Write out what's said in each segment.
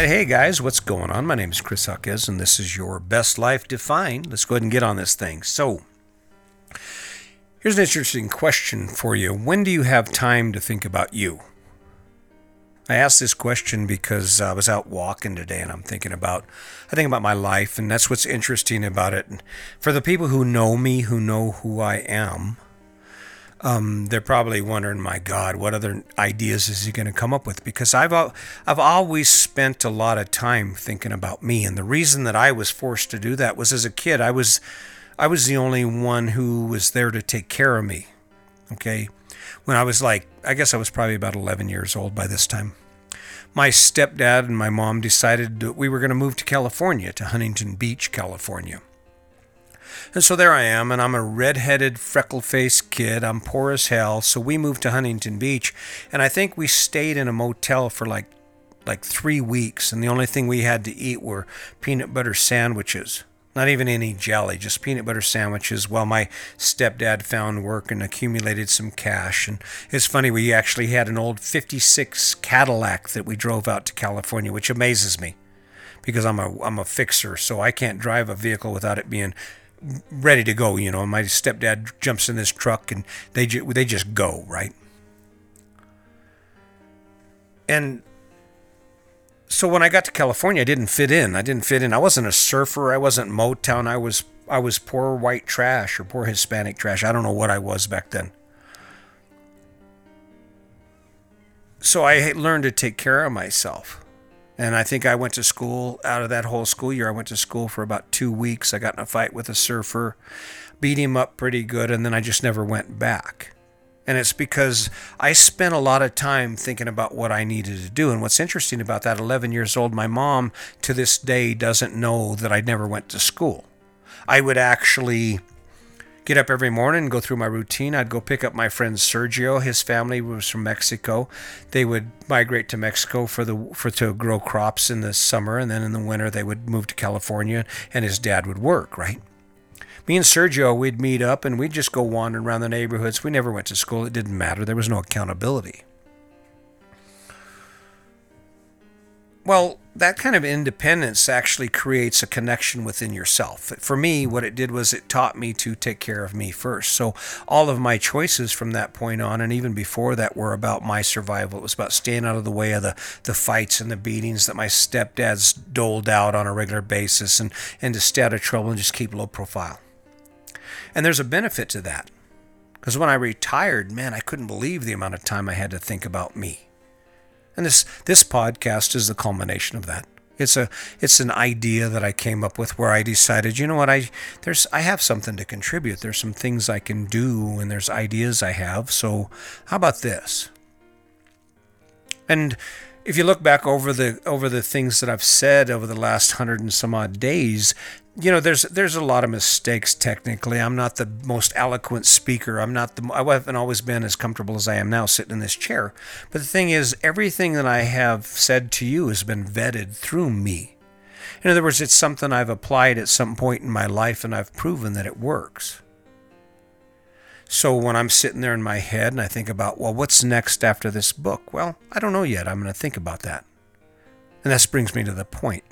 right, hey guys, what's going on? My name is Chris Huckes, and this is your best life defined. Let's go ahead and get on this thing. So, here's an interesting question for you. When do you have time to think about you? I asked this question because I was out walking today and I'm thinking about I think about my life and that's what's interesting about it. And for the people who know me, who know who I am, um, they're probably wondering, my God, what other ideas is he going to come up with? Because I've I've always spent a lot of time thinking about me, and the reason that I was forced to do that was as a kid, I was I was the only one who was there to take care of me. Okay, when I was like, I guess I was probably about 11 years old by this time. My stepdad and my mom decided that we were going to move to California, to Huntington Beach, California. And so there I am, and I'm a red-headed, freckle-faced kid. I'm poor as hell. So we moved to Huntington Beach, and I think we stayed in a motel for like like three weeks, and the only thing we had to eat were peanut butter sandwiches. Not even any jelly, just peanut butter sandwiches while my stepdad found work and accumulated some cash. And it's funny, we actually had an old 56 Cadillac that we drove out to California, which amazes me because I'm a, I'm a fixer, so I can't drive a vehicle without it being ready to go. You know, my stepdad jumps in this truck and they ju- they just go right. And so when I got to California, I didn't fit in. I didn't fit in. I wasn't a surfer. I wasn't Motown. I was I was poor white trash or poor Hispanic trash. I don't know what I was back then. So I learned to take care of myself. And I think I went to school out of that whole school year. I went to school for about two weeks. I got in a fight with a surfer, beat him up pretty good, and then I just never went back. And it's because I spent a lot of time thinking about what I needed to do. And what's interesting about that, 11 years old, my mom to this day doesn't know that I never went to school. I would actually get up every morning and go through my routine. I'd go pick up my friend Sergio. His family was from Mexico. They would migrate to Mexico for the for to grow crops in the summer, and then in the winter they would move to California, and his dad would work. Right. Me and Sergio, we'd meet up and we'd just go wandering around the neighborhoods. We never went to school. It didn't matter. There was no accountability. Well, that kind of independence actually creates a connection within yourself. For me, what it did was it taught me to take care of me first. So, all of my choices from that point on, and even before that, were about my survival. It was about staying out of the way of the, the fights and the beatings that my stepdads doled out on a regular basis and, and to stay out of trouble and just keep low profile. And there's a benefit to that. Because when I retired, man, I couldn't believe the amount of time I had to think about me. And this this podcast is the culmination of that. It's a it's an idea that I came up with where I decided, you know what, I there's I have something to contribute. There's some things I can do and there's ideas I have. So how about this? And if you look back over the over the things that I've said over the last hundred and some odd days, you know, there's there's a lot of mistakes technically. I'm not the most eloquent speaker. I'm not the I haven't always been as comfortable as I am now sitting in this chair. But the thing is, everything that I have said to you has been vetted through me. In other words, it's something I've applied at some point in my life and I've proven that it works. So when I'm sitting there in my head and I think about, well, what's next after this book? Well, I don't know yet. I'm going to think about that. And that brings me to the point.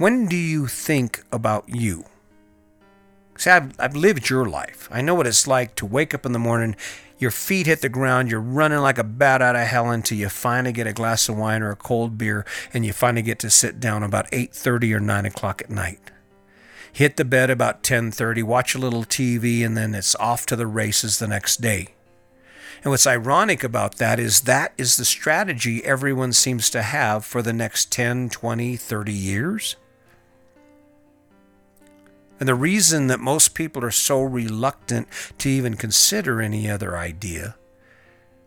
When do you think about you? See, I've, I've lived your life. I know what it's like to wake up in the morning, your feet hit the ground, you're running like a bat out of hell until you finally get a glass of wine or a cold beer, and you finally get to sit down about 8.30 or 9 o'clock at night hit the bed about 10:30, watch a little TV and then it's off to the races the next day. And what's ironic about that is that is the strategy everyone seems to have for the next 10, 20, 30 years. And the reason that most people are so reluctant to even consider any other idea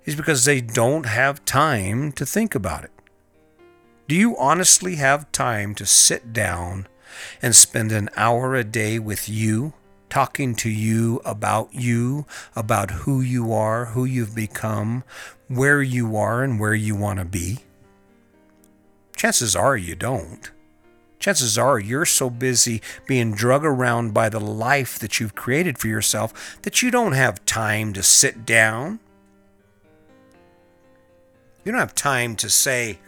is because they don't have time to think about it. Do you honestly have time to sit down and spend an hour a day with you, talking to you about you, about who you are, who you've become, where you are, and where you want to be? Chances are you don't. Chances are you're so busy being drug around by the life that you've created for yourself that you don't have time to sit down. You don't have time to say,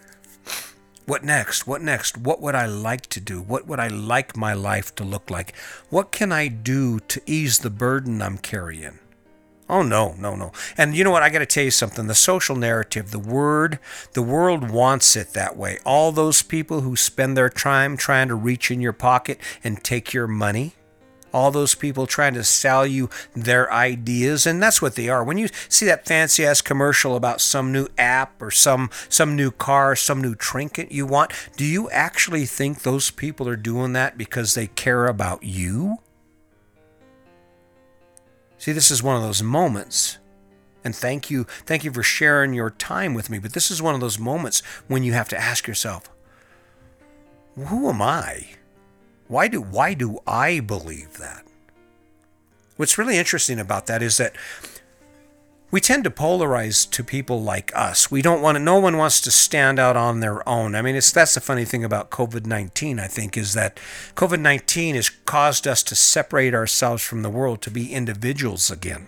What next? What next? What would I like to do? What would I like my life to look like? What can I do to ease the burden I'm carrying? Oh no, no, no. And you know what? I got to tell you something. The social narrative, the word, the world wants it that way. All those people who spend their time trying to reach in your pocket and take your money, all those people trying to sell you their ideas and that's what they are when you see that fancy ass commercial about some new app or some some new car some new trinket you want do you actually think those people are doing that because they care about you see this is one of those moments and thank you thank you for sharing your time with me but this is one of those moments when you have to ask yourself who am i why do why do I believe that? What's really interesting about that is that we tend to polarize to people like us. We don't want to, no one wants to stand out on their own. I mean, it's that's the funny thing about COVID-19, I think, is that COVID-19 has caused us to separate ourselves from the world to be individuals again.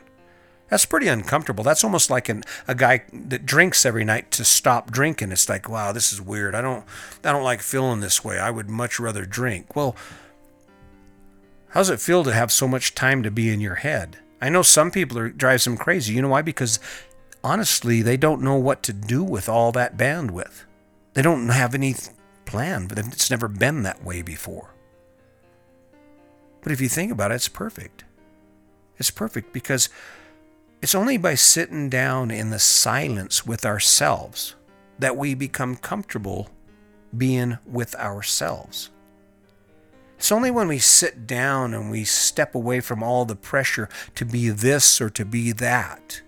That's pretty uncomfortable. That's almost like an, a guy that drinks every night to stop drinking. It's like, wow, this is weird. I don't, I don't like feeling this way. I would much rather drink. Well, how does it feel to have so much time to be in your head? I know some people are drives them crazy. You know why? Because honestly, they don't know what to do with all that bandwidth. They don't have any plan, but it's never been that way before. But if you think about it, it's perfect. It's perfect because it's only by sitting down in the silence with ourselves that we become comfortable being with ourselves. It's only when we sit down and we step away from all the pressure to be this or to be that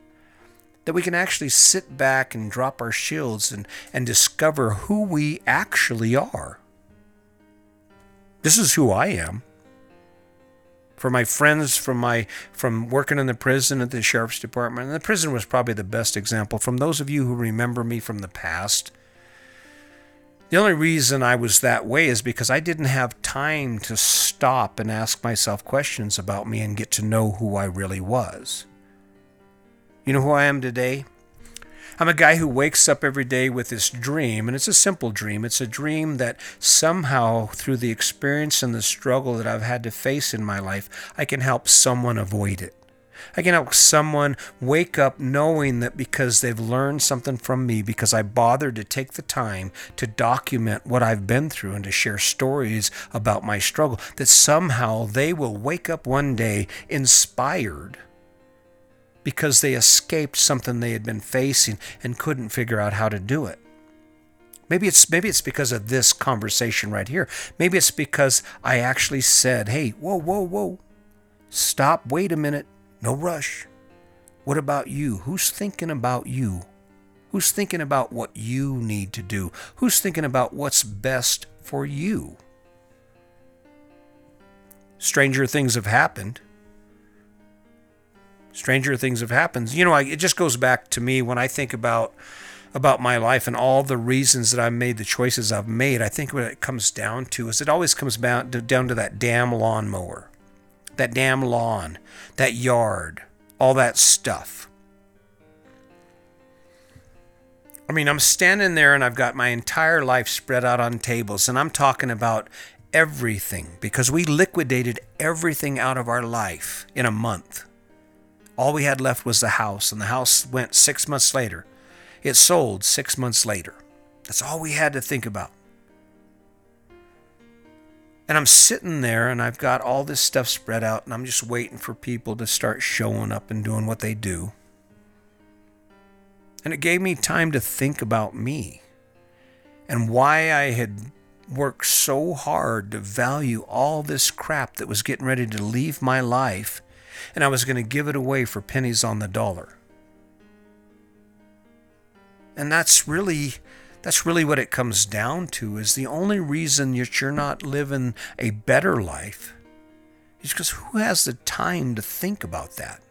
that we can actually sit back and drop our shields and, and discover who we actually are. This is who I am for my friends from my from working in the prison at the sheriff's department. And the prison was probably the best example. From those of you who remember me from the past, the only reason I was that way is because I didn't have time to stop and ask myself questions about me and get to know who I really was. You know who I am today? I'm a guy who wakes up every day with this dream, and it's a simple dream. It's a dream that somehow, through the experience and the struggle that I've had to face in my life, I can help someone avoid it. I can help someone wake up knowing that because they've learned something from me, because I bothered to take the time to document what I've been through and to share stories about my struggle, that somehow they will wake up one day inspired because they escaped something they had been facing and couldn't figure out how to do it. Maybe it's maybe it's because of this conversation right here. Maybe it's because I actually said, "Hey, whoa, whoa, whoa. Stop, wait a minute. No rush. What about you? Who's thinking about you? Who's thinking about what you need to do? Who's thinking about what's best for you?" Stranger things have happened stranger things have happened. You know, I, it just goes back to me when I think about about my life and all the reasons that I've made the choices I've made. I think what it comes down to is it always comes down to, down to that damn lawnmower, that damn lawn, that yard, all that stuff. I mean, I'm standing there and I've got my entire life spread out on tables, and I'm talking about everything because we liquidated everything out of our life in a month. All we had left was the house, and the house went six months later. It sold six months later. That's all we had to think about. And I'm sitting there and I've got all this stuff spread out, and I'm just waiting for people to start showing up and doing what they do. And it gave me time to think about me and why I had worked so hard to value all this crap that was getting ready to leave my life and I was going to give it away for pennies on the dollar. And that's really that's really what it comes down to is the only reason that you're not living a better life is because who has the time to think about that?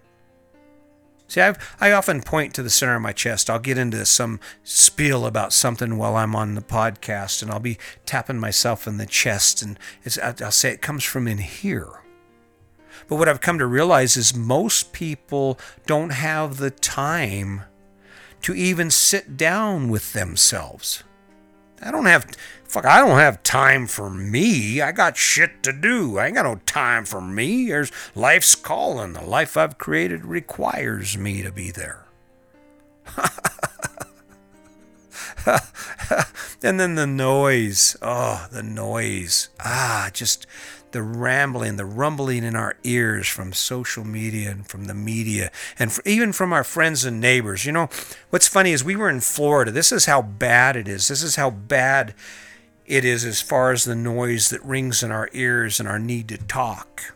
See, I've, I often point to the center of my chest. I'll get into some spiel about something while I'm on the podcast, and I'll be tapping myself in the chest, and I'll say it comes from in here. But what I've come to realize is most people don't have the time to even sit down with themselves. I don't have fuck I don't have time for me. I got shit to do. I ain't got no time for me. There's life's calling. The life I've created requires me to be there. and then the noise. Oh, the noise. Ah, just the rambling, the rumbling in our ears from social media and from the media and even from our friends and neighbors. You know, what's funny is we were in Florida. This is how bad it is. This is how bad it is as far as the noise that rings in our ears and our need to talk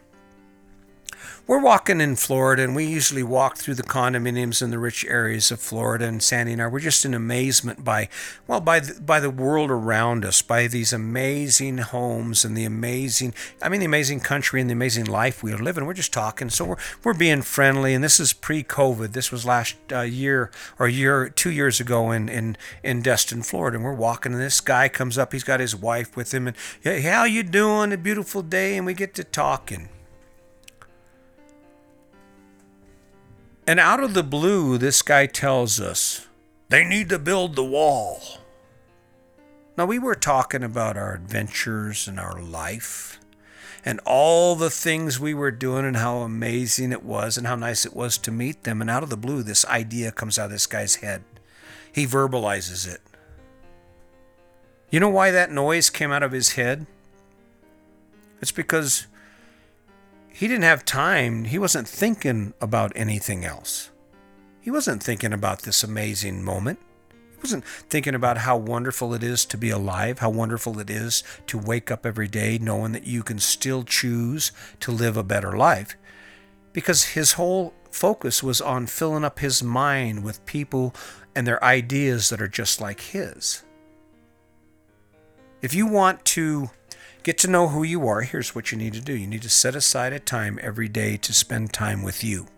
we're walking in Florida, and we usually walk through the condominiums in the rich areas of Florida and Sandy and I. We're just in amazement by, well, by the, by the world around us, by these amazing homes and the amazing, I mean, the amazing country and the amazing life we live in. We're just talking, so we're we're being friendly, and this is pre-COVID. This was last uh, year or year, two years ago in in in Destin, Florida, and we're walking, and this guy comes up. He's got his wife with him, and hey, how you doing? A beautiful day, and we get to talking. And out of the blue, this guy tells us they need to build the wall. Now, we were talking about our adventures and our life and all the things we were doing and how amazing it was and how nice it was to meet them. And out of the blue, this idea comes out of this guy's head. He verbalizes it. You know why that noise came out of his head? It's because he didn't have time. He wasn't thinking about anything else. He wasn't thinking about this amazing moment. He wasn't thinking about how wonderful it is to be alive, how wonderful it is to wake up every day knowing that you can still choose to live a better life. Because his whole focus was on filling up his mind with people and their ideas that are just like his. If you want to Get to know who you are. Here's what you need to do you need to set aside a time every day to spend time with you.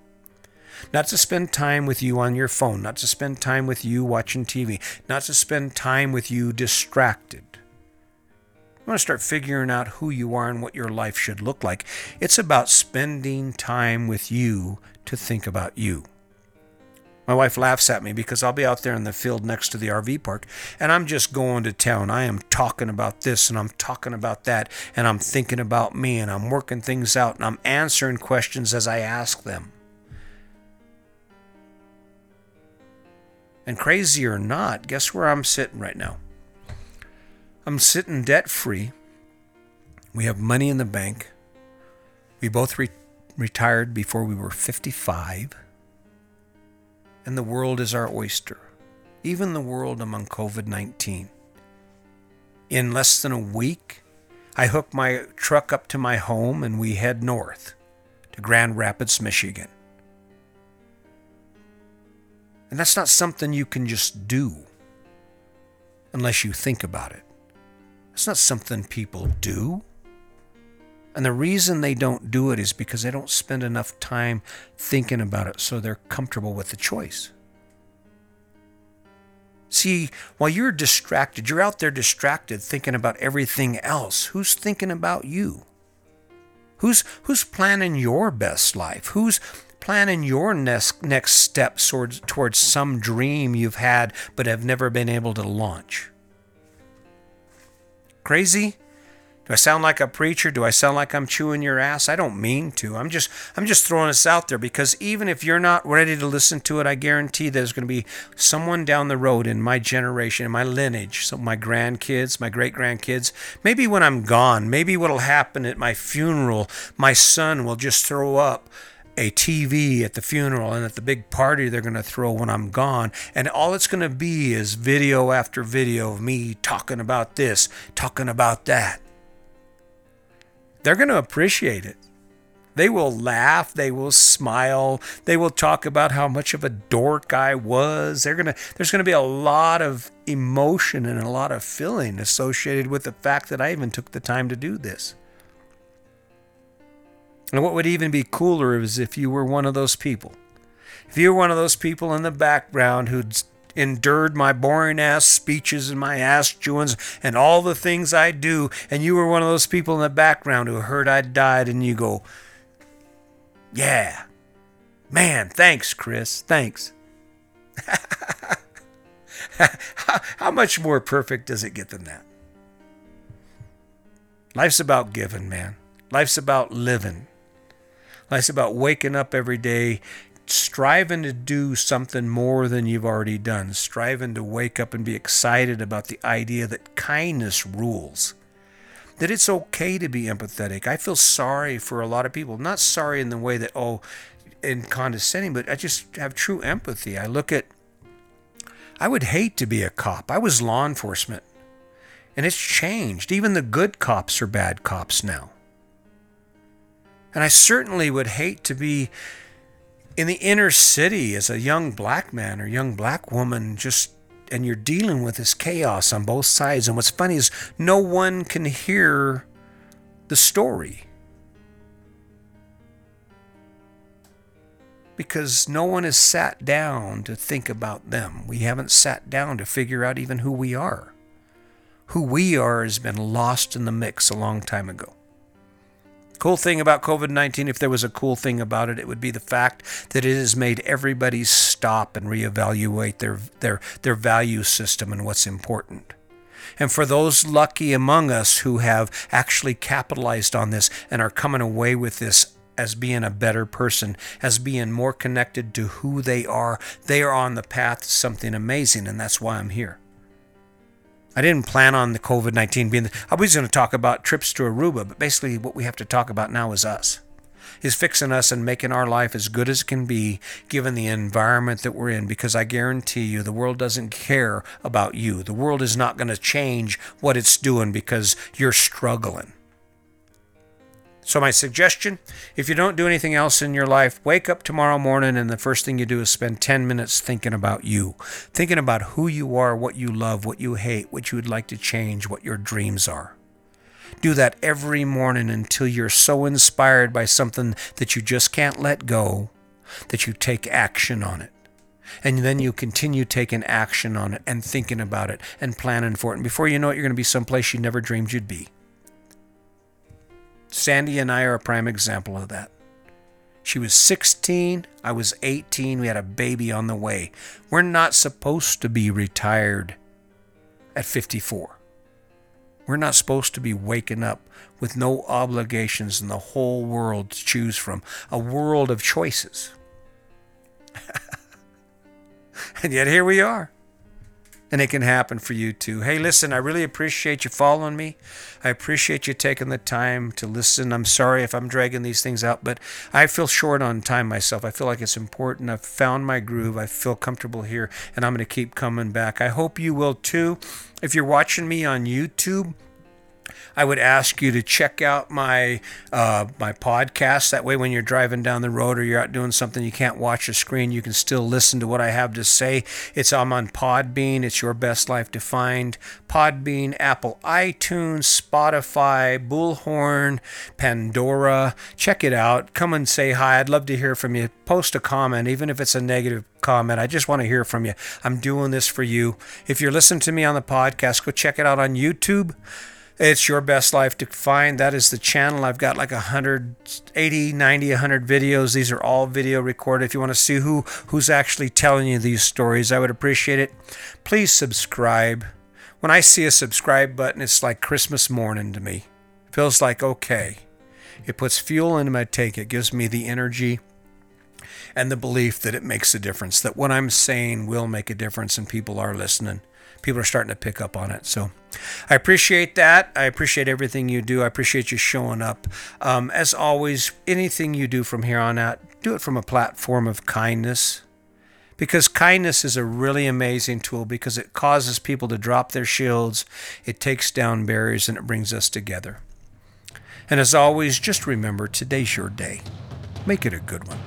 Not to spend time with you on your phone, not to spend time with you watching TV, not to spend time with you distracted. You want to start figuring out who you are and what your life should look like. It's about spending time with you to think about you. My wife laughs at me because I'll be out there in the field next to the RV park and I'm just going to town. I am talking about this and I'm talking about that and I'm thinking about me and I'm working things out and I'm answering questions as I ask them. And crazy or not, guess where I'm sitting right now? I'm sitting debt free. We have money in the bank. We both re- retired before we were 55 and the world is our oyster, even the world among COVID 19. In less than a week, I hook my truck up to my home and we head north to Grand Rapids, Michigan. And that's not something you can just do unless you think about it. It's not something people do. And the reason they don't do it is because they don't spend enough time thinking about it so they're comfortable with the choice. See, while you're distracted, you're out there distracted thinking about everything else. Who's thinking about you? Who's who's planning your best life? Who's planning your next next steps towards towards some dream you've had but have never been able to launch? Crazy? Do I sound like a preacher? Do I sound like I'm chewing your ass? I don't mean to. I'm just I'm just throwing this out there because even if you're not ready to listen to it, I guarantee there's going to be someone down the road in my generation, in my lineage, so my grandkids, my great grandkids. Maybe when I'm gone, maybe what'll happen at my funeral, my son will just throw up a TV at the funeral and at the big party they're going to throw when I'm gone. And all it's going to be is video after video of me talking about this, talking about that they're going to appreciate it. They will laugh, they will smile, they will talk about how much of a dork I was. They're to there's going to be a lot of emotion and a lot of feeling associated with the fact that I even took the time to do this. And what would even be cooler is if you were one of those people. If you were one of those people in the background who'd endured my boring ass speeches and my ass chewings and all the things I do, and you were one of those people in the background who heard I died, and you go, Yeah, man, thanks, Chris, thanks. how, how much more perfect does it get than that? Life's about giving, man. Life's about living. Life's about waking up every day, striving to do something more than you've already done, striving to wake up and be excited about the idea that kindness rules. That it's okay to be empathetic. I feel sorry for a lot of people. Not sorry in the way that, oh, in condescending, but I just have true empathy. I look at, I would hate to be a cop. I was law enforcement. And it's changed. Even the good cops are bad cops now. And I certainly would hate to be in the inner city as a young black man or young black woman just and you're dealing with this chaos on both sides. And what's funny is no one can hear the story because no one has sat down to think about them. We haven't sat down to figure out even who we are. Who we are has been lost in the mix a long time ago Cool thing about COVID 19, if there was a cool thing about it, it would be the fact that it has made everybody stop and reevaluate their, their, their value system and what's important. And for those lucky among us who have actually capitalized on this and are coming away with this as being a better person, as being more connected to who they are, they are on the path to something amazing, and that's why I'm here. I didn't plan on the COVID 19 being. The, I was going to talk about trips to Aruba, but basically, what we have to talk about now is us. Is fixing us and making our life as good as can be given the environment that we're in. Because I guarantee you, the world doesn't care about you. The world is not going to change what it's doing because you're struggling. So, my suggestion if you don't do anything else in your life, wake up tomorrow morning and the first thing you do is spend 10 minutes thinking about you, thinking about who you are, what you love, what you hate, what you would like to change, what your dreams are. Do that every morning until you're so inspired by something that you just can't let go that you take action on it. And then you continue taking action on it and thinking about it and planning for it. And before you know it, you're going to be someplace you never dreamed you'd be. Sandy and I are a prime example of that. She was 16, I was 18, we had a baby on the way. We're not supposed to be retired at 54. We're not supposed to be waking up with no obligations in the whole world to choose from, a world of choices. and yet here we are and it can happen for you too. Hey, listen, I really appreciate you following me. I appreciate you taking the time to listen. I'm sorry if I'm dragging these things out, but I feel short on time myself. I feel like it's important. I've found my groove. I feel comfortable here, and I'm going to keep coming back. I hope you will too. If you're watching me on YouTube, I would ask you to check out my uh, my podcast. That way, when you're driving down the road or you're out doing something you can't watch the screen, you can still listen to what I have to say. It's I'm on Podbean. It's Your Best Life Defined. Podbean, Apple iTunes, Spotify, Bullhorn, Pandora. Check it out. Come and say hi. I'd love to hear from you. Post a comment, even if it's a negative comment. I just want to hear from you. I'm doing this for you. If you're listening to me on the podcast, go check it out on YouTube. It's Your Best Life Defined. That is the channel. I've got like 180, 90, 100 videos. These are all video recorded. If you want to see who who's actually telling you these stories, I would appreciate it. Please subscribe. When I see a subscribe button, it's like Christmas morning to me. It feels like okay. It puts fuel into my tank. It gives me the energy and the belief that it makes a difference, that what I'm saying will make a difference and people are listening people are starting to pick up on it. So I appreciate that. I appreciate everything you do. I appreciate you showing up. Um, as always, anything you do from here on out, do it from a platform of kindness. Because kindness is a really amazing tool because it causes people to drop their shields, it takes down barriers, and it brings us together. And as always, just remember today's your day. Make it a good one.